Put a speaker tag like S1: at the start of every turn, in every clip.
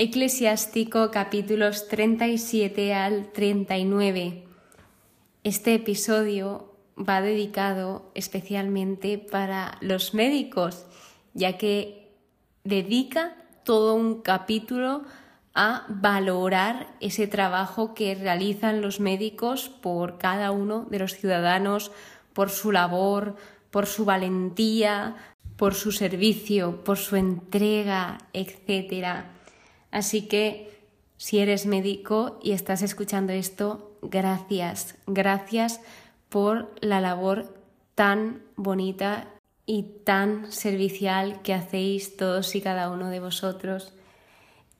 S1: Eclesiástico capítulos 37 al 39. Este episodio va dedicado especialmente para los médicos, ya que dedica todo un capítulo a valorar ese trabajo que realizan los médicos por cada uno de los ciudadanos, por su labor, por su valentía, por su servicio, por su entrega, etcétera Así que si eres médico y estás escuchando esto, gracias, gracias por la labor tan bonita y tan servicial que hacéis todos y cada uno de vosotros.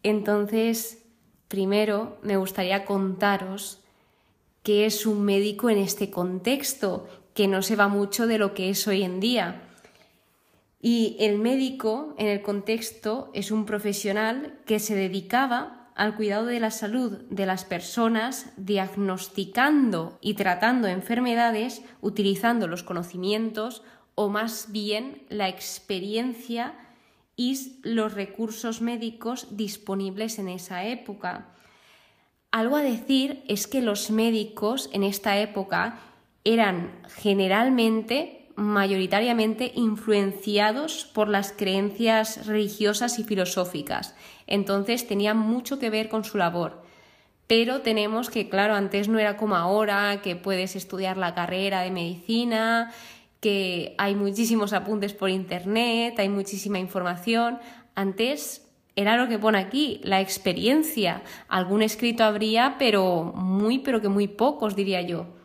S1: Entonces, primero me gustaría contaros qué es un médico en este contexto, que no se va mucho de lo que es hoy en día. Y el médico, en el contexto, es un profesional que se dedicaba al cuidado de la salud de las personas, diagnosticando y tratando enfermedades utilizando los conocimientos o más bien la experiencia y los recursos médicos disponibles en esa época. Algo a decir es que los médicos en esta época eran generalmente mayoritariamente influenciados por las creencias religiosas y filosóficas. Entonces tenía mucho que ver con su labor. Pero tenemos que, claro, antes no era como ahora, que puedes estudiar la carrera de medicina, que hay muchísimos apuntes por internet, hay muchísima información. Antes era lo que pone aquí, la experiencia. Algún escrito habría, pero muy, pero que muy pocos, diría yo.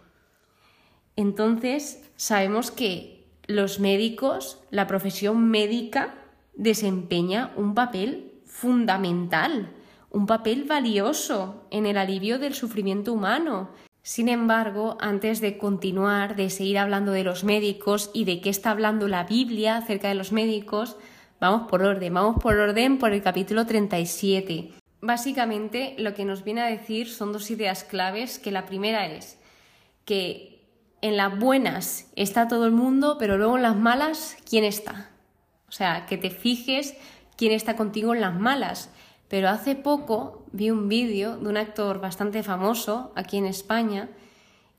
S1: Entonces, sabemos que los médicos, la profesión médica, desempeña un papel fundamental, un papel valioso en el alivio del sufrimiento humano. Sin embargo, antes de continuar, de seguir hablando de los médicos y de qué está hablando la Biblia acerca de los médicos, vamos por orden, vamos por orden por el capítulo 37. Básicamente lo que nos viene a decir son dos ideas claves, que la primera es que en las buenas está todo el mundo, pero luego en las malas, ¿quién está? O sea, que te fijes quién está contigo en las malas. Pero hace poco vi un vídeo de un actor bastante famoso aquí en España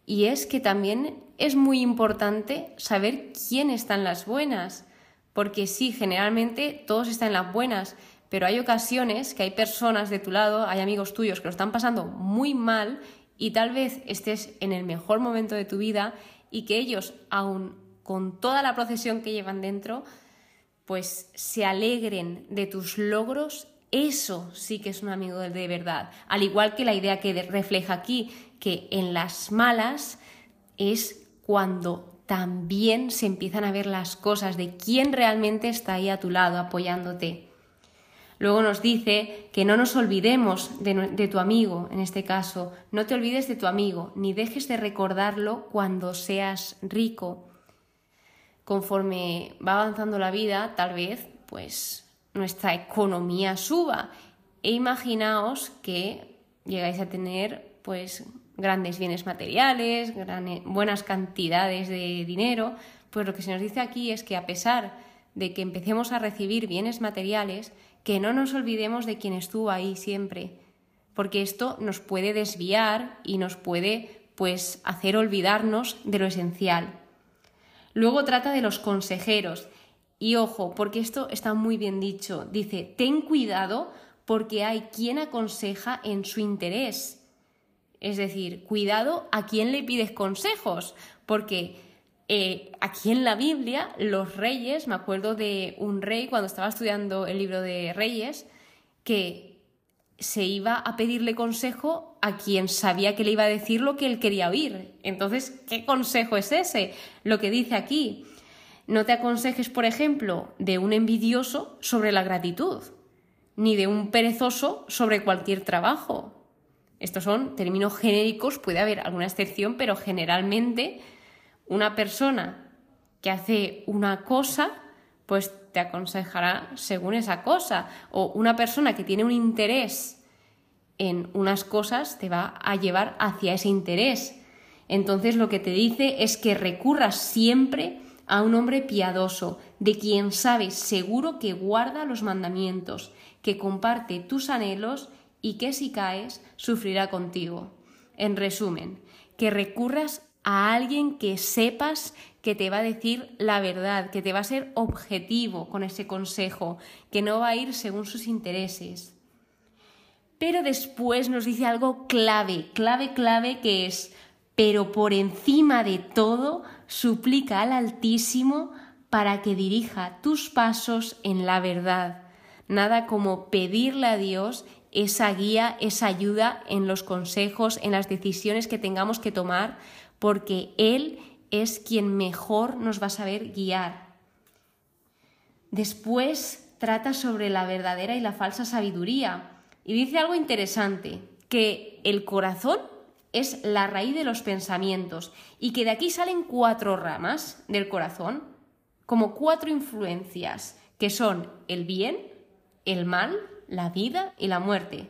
S1: y es que también es muy importante saber quién está en las buenas. Porque sí, generalmente todos están en las buenas, pero hay ocasiones que hay personas de tu lado, hay amigos tuyos que lo están pasando muy mal y tal vez estés en el mejor momento de tu vida y que ellos, aun con toda la procesión que llevan dentro, pues se alegren de tus logros, eso sí que es un amigo de verdad. Al igual que la idea que refleja aquí, que en las malas es cuando también se empiezan a ver las cosas de quién realmente está ahí a tu lado apoyándote. Luego nos dice que no nos olvidemos de, tu amigo, en este caso, no te olvides de tu amigo, ni dejes de recordarlo cuando seas rico. Conforme va avanzando la vida, tal vez, pues, nuestra economía suba. E imaginaos que llegáis a tener, pues, grandes bienes materiales, buenas cantidades de dinero, pues lo que se nos dice aquí es que a pesar de que empecemos a recibir bienes materiales, que no nos olvidemos de quien estuvo ahí siempre, porque esto nos puede desviar y nos puede pues hacer olvidarnos de lo esencial. Luego trata de los consejeros. Y ojo, porque esto está muy bien dicho. Dice, ten cuidado porque hay quien aconseja en su interés. Es decir, cuidado a quien le pides consejos, porque eh, aquí en la Biblia, los reyes, me acuerdo de un rey cuando estaba estudiando el libro de Reyes, que se iba a pedirle consejo a quien sabía que le iba a decir lo que él quería oír. Entonces, ¿qué consejo es ese? Lo que dice aquí. No te aconsejes, por ejemplo, de un envidioso sobre la gratitud, ni de un perezoso sobre cualquier trabajo. Estos son términos genéricos, puede haber alguna excepción, pero generalmente una persona que hace una cosa, pues te aconsejará según esa cosa. O una persona que tiene un interés en unas cosas te va a llevar hacia ese interés. Entonces lo que te dice es que recurras siempre a un hombre piadoso, de quien sabes seguro que guarda los mandamientos, que comparte tus anhelos y que si caes sufrirá contigo. En resumen, que recurras a alguien que sepas que te va a decir la verdad, que te va a ser objetivo con ese consejo, que no va a ir según sus intereses. Pero después nos dice algo clave, clave, clave, que es, pero por encima de todo, suplica al Altísimo para que dirija tus pasos en la verdad. Nada como pedirle a Dios esa guía, esa ayuda en los consejos, en las decisiones que tengamos que tomar, porque Él es quien mejor nos va a saber guiar. Después trata sobre la verdadera y la falsa sabiduría y dice algo interesante, que el corazón es la raíz de los pensamientos y que de aquí salen cuatro ramas del corazón, como cuatro influencias, que son el bien, el mal, la vida y la muerte.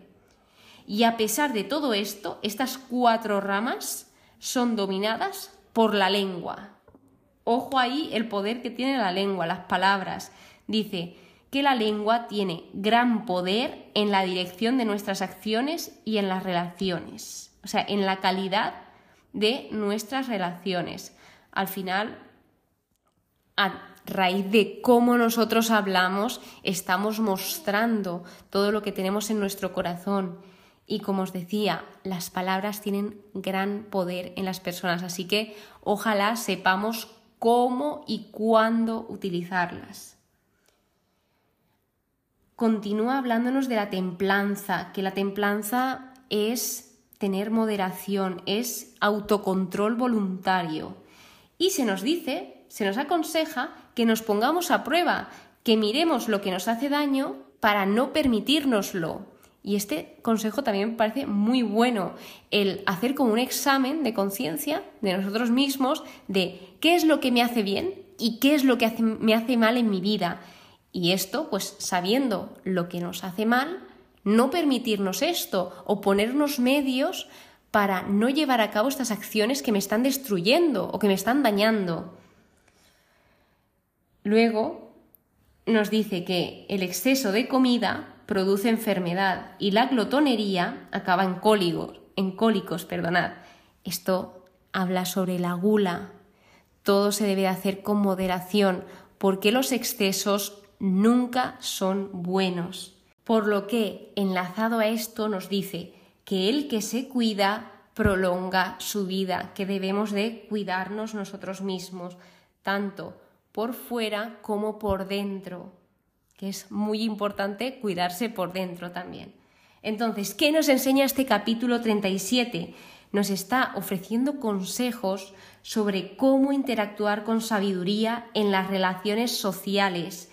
S1: Y a pesar de todo esto, estas cuatro ramas son dominadas por la lengua. Ojo ahí el poder que tiene la lengua, las palabras. Dice que la lengua tiene gran poder en la dirección de nuestras acciones y en las relaciones, o sea, en la calidad de nuestras relaciones. Al final, a raíz de cómo nosotros hablamos, estamos mostrando todo lo que tenemos en nuestro corazón. Y como os decía, las palabras tienen gran poder en las personas, así que ojalá sepamos cómo y cuándo utilizarlas. Continúa hablándonos de la templanza, que la templanza es tener moderación, es autocontrol voluntario. Y se nos dice, se nos aconseja que nos pongamos a prueba, que miremos lo que nos hace daño para no permitírnoslo. Y este consejo también me parece muy bueno, el hacer como un examen de conciencia de nosotros mismos de qué es lo que me hace bien y qué es lo que me hace mal en mi vida. Y esto, pues sabiendo lo que nos hace mal, no permitirnos esto o ponernos medios para no llevar a cabo estas acciones que me están destruyendo o que me están dañando. Luego nos dice que el exceso de comida produce enfermedad y la glotonería acaba en cólicos, en cólicos, perdonad. Esto habla sobre la gula. Todo se debe hacer con moderación, porque los excesos nunca son buenos. Por lo que, enlazado a esto, nos dice que el que se cuida prolonga su vida, que debemos de cuidarnos nosotros mismos, tanto por fuera como por dentro, es muy importante cuidarse por dentro también. Entonces, ¿qué nos enseña este capítulo 37? Nos está ofreciendo consejos sobre cómo interactuar con sabiduría en las relaciones sociales.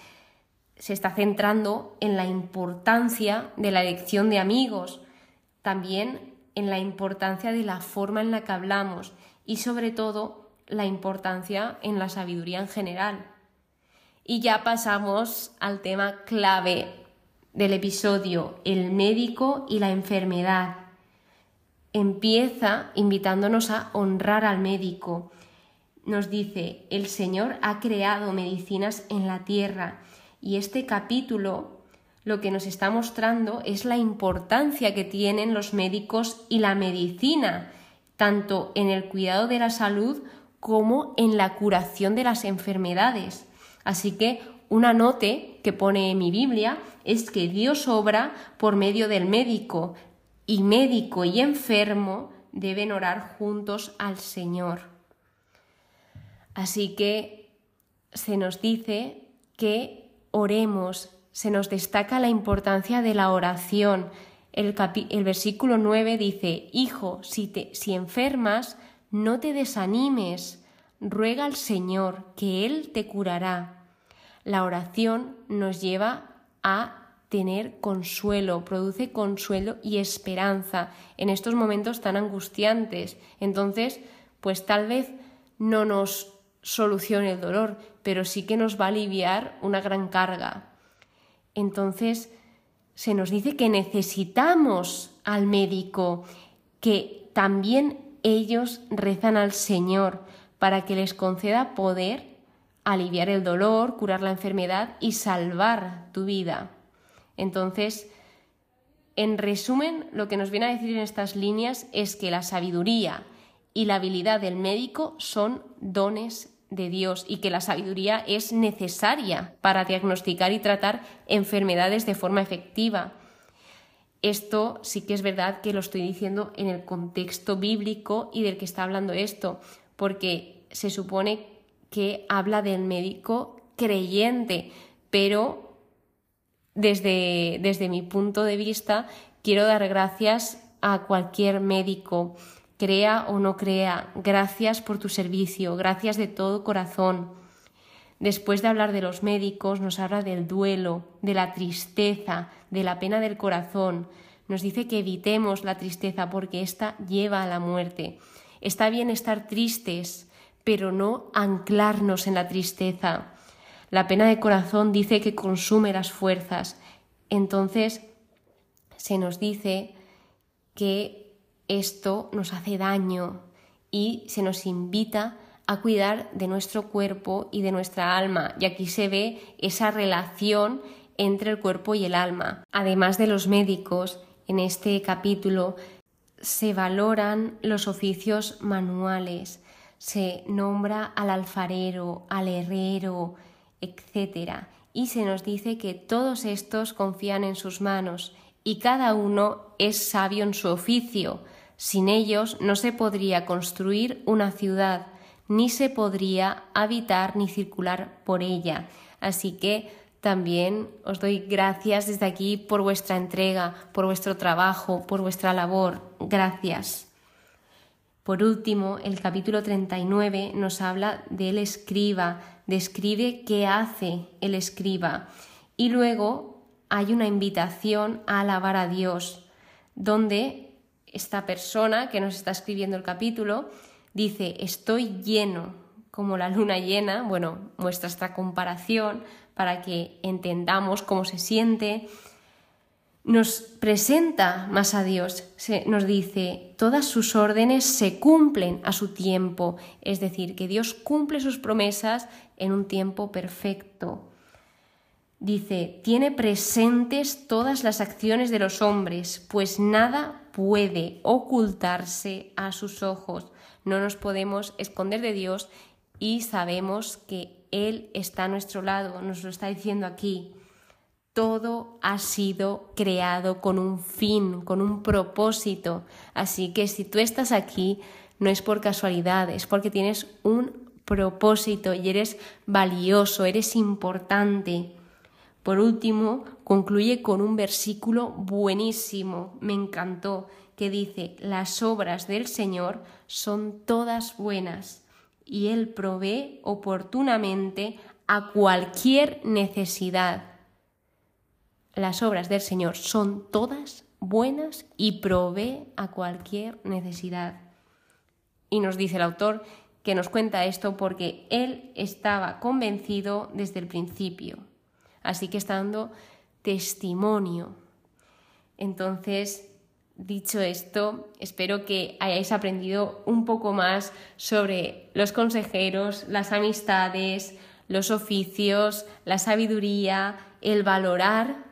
S1: Se está centrando en la importancia de la elección de amigos, también en la importancia de la forma en la que hablamos y sobre todo la importancia en la sabiduría en general. Y ya pasamos al tema clave del episodio, el médico y la enfermedad. Empieza invitándonos a honrar al médico. Nos dice, el Señor ha creado medicinas en la tierra y este capítulo lo que nos está mostrando es la importancia que tienen los médicos y la medicina, tanto en el cuidado de la salud como en la curación de las enfermedades. Así que una note que pone en mi Biblia es que Dios obra por medio del médico y médico y enfermo deben orar juntos al Señor. Así que se nos dice que oremos, se nos destaca la importancia de la oración. El, versículo 9 dice, Hijo, si, te, si enfermas, no te desanimes, ruega al Señor, que Él te curará. La oración nos lleva a tener consuelo, produce consuelo y esperanza en estos momentos tan angustiantes. Entonces, pues tal vez no nos solucione el dolor, pero sí que nos va a aliviar una gran carga. Entonces, se nos dice que necesitamos al médico, que también ellos rezan al Señor para que les conceda poder aliviar el dolor, curar la enfermedad y salvar tu vida. Entonces, en resumen, lo que nos viene a decir en estas líneas es que la sabiduría y la habilidad del médico son dones de Dios y que la sabiduría es necesaria para diagnosticar y tratar enfermedades de forma efectiva. Esto sí que es verdad que lo estoy diciendo en el contexto bíblico y del que está hablando esto, porque se supone que habla del médico creyente, pero desde, desde mi punto de vista quiero dar gracias a cualquier médico, crea o no crea, gracias por tu servicio, gracias de todo corazón. Después de hablar de los médicos, nos habla del duelo, de la tristeza, de la pena del corazón. Nos dice que evitemos la tristeza porque ésta lleva a la muerte. Está bien estar tristes, pero no anclarnos en la tristeza. La pena de corazón dice que consume las fuerzas. Entonces se nos dice que esto nos hace daño y se nos invita a cuidar de nuestro cuerpo y de nuestra alma, y aquí se ve esa relación entre el cuerpo y el alma. Además de los médicos, en este capítulo se valoran los oficios manuales, se nombra al alfarero, al herrero, etc. Y se nos dice que todos estos confían en sus manos y cada uno es sabio en su oficio. Sin ellos no se podría construir una ciudad, ni se podría habitar ni circular por ella. Así que también os doy gracias desde aquí por vuestra entrega, por vuestro trabajo, por vuestra labor. Gracias. Por último, el capítulo 39 nos habla del escriba, describe qué hace el escriba y luego hay una invitación a alabar a Dios, donde esta persona que nos está escribiendo el capítulo dice, estoy lleno como la luna llena, bueno, muestra esta comparación para que entendamos cómo se siente, nos presenta más a Dios, se, nos dice, todas sus órdenes se cumplen a su tiempo, es decir, que Dios cumple sus promesas en un tiempo perfecto. Dice, tiene presentes todas las acciones de los hombres, pues nada puede ocultarse a sus ojos. No nos podemos esconder de Dios y sabemos que Él está a nuestro lado, nos lo está diciendo aquí. Todo ha sido creado con un fin, con un propósito. Así que si tú estás aquí, no es por casualidad, es porque tienes un propósito y eres valioso, eres importante. Por último, concluye con un versículo buenísimo, me encantó, que dice, las obras del Señor son todas buenas y Él provee oportunamente a cualquier necesidad las obras del Señor son todas buenas y provee a cualquier necesidad. Y nos dice el autor que nos cuenta esto porque él estaba convencido desde el principio. Así que está dando testimonio. Entonces, dicho esto, espero que hayáis aprendido un poco más sobre los consejeros, las amistades, los oficios, la sabiduría, el valorar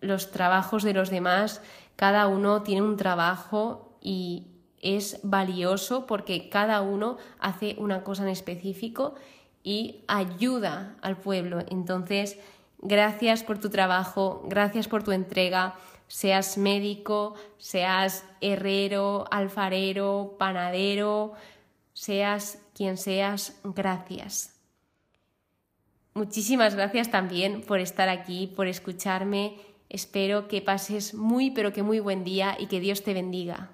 S1: los trabajos de los demás, cada uno tiene un trabajo y es valioso porque cada uno hace una cosa en específico y ayuda al pueblo. Entonces, gracias por tu trabajo, gracias por tu entrega, seas médico, seas herrero, alfarero, panadero, seas quien seas, gracias. Muchísimas gracias también por estar aquí, por escucharme Espero que pases muy pero que muy buen día y que Dios te bendiga.